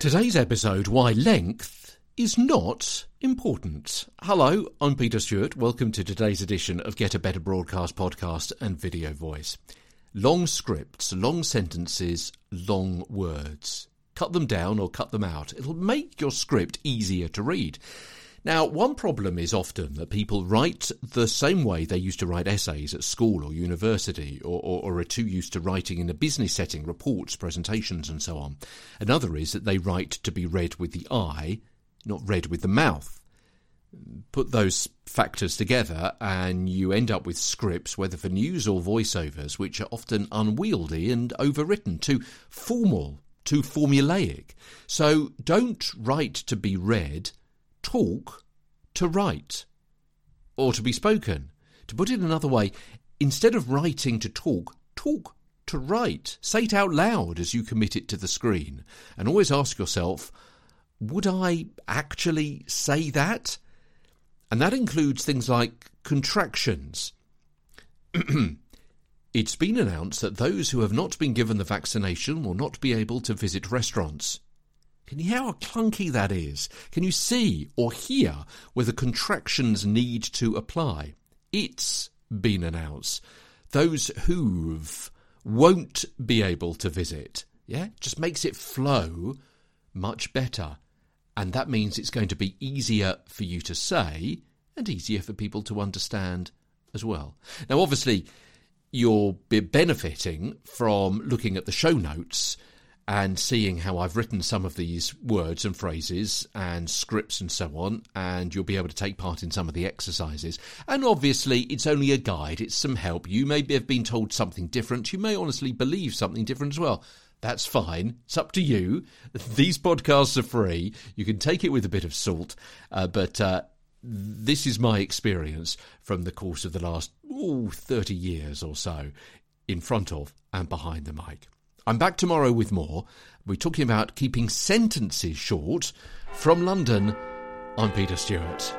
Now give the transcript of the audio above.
Today's episode, Why Length is Not Important. Hello, I'm Peter Stewart. Welcome to today's edition of Get a Better Broadcast podcast and video voice. Long scripts, long sentences, long words. Cut them down or cut them out. It'll make your script easier to read. Now, one problem is often that people write the same way they used to write essays at school or university, or, or, or, are too used to writing in a business setting, reports, presentations, and so on. Another is that they write to be read with the eye, not read with the mouth. Put those factors together, and you end up with scripts, whether for news or voiceovers, which are often unwieldy and overwritten, too formal, too formulaic. So don't write to be read talk to write or to be spoken. To put it another way, instead of writing to talk, talk to write. Say it out loud as you commit it to the screen. And always ask yourself, would I actually say that? And that includes things like contractions. it's been announced that those who have not been given the vaccination will not be able to visit restaurants. Can you hear how clunky that is? Can you see or hear where the contractions need to apply? It's been announced. Those who've won't be able to visit. Yeah, just makes it flow much better. And that means it's going to be easier for you to say and easier for people to understand as well. Now, obviously, you'll be benefiting from looking at the show notes and seeing how I've written some of these words and phrases and scripts and so on, and you'll be able to take part in some of the exercises. And obviously, it's only a guide, it's some help. You may have been told something different, you may honestly believe something different as well. That's fine. It's up to you. These podcasts are free. You can take it with a bit of salt, uh, but uh, this is my experience from the course of the last ooh, 30 years or so in front of and behind the mic. I'm back tomorrow with more. We're talking about keeping sentences short. From London, I'm Peter Stewart.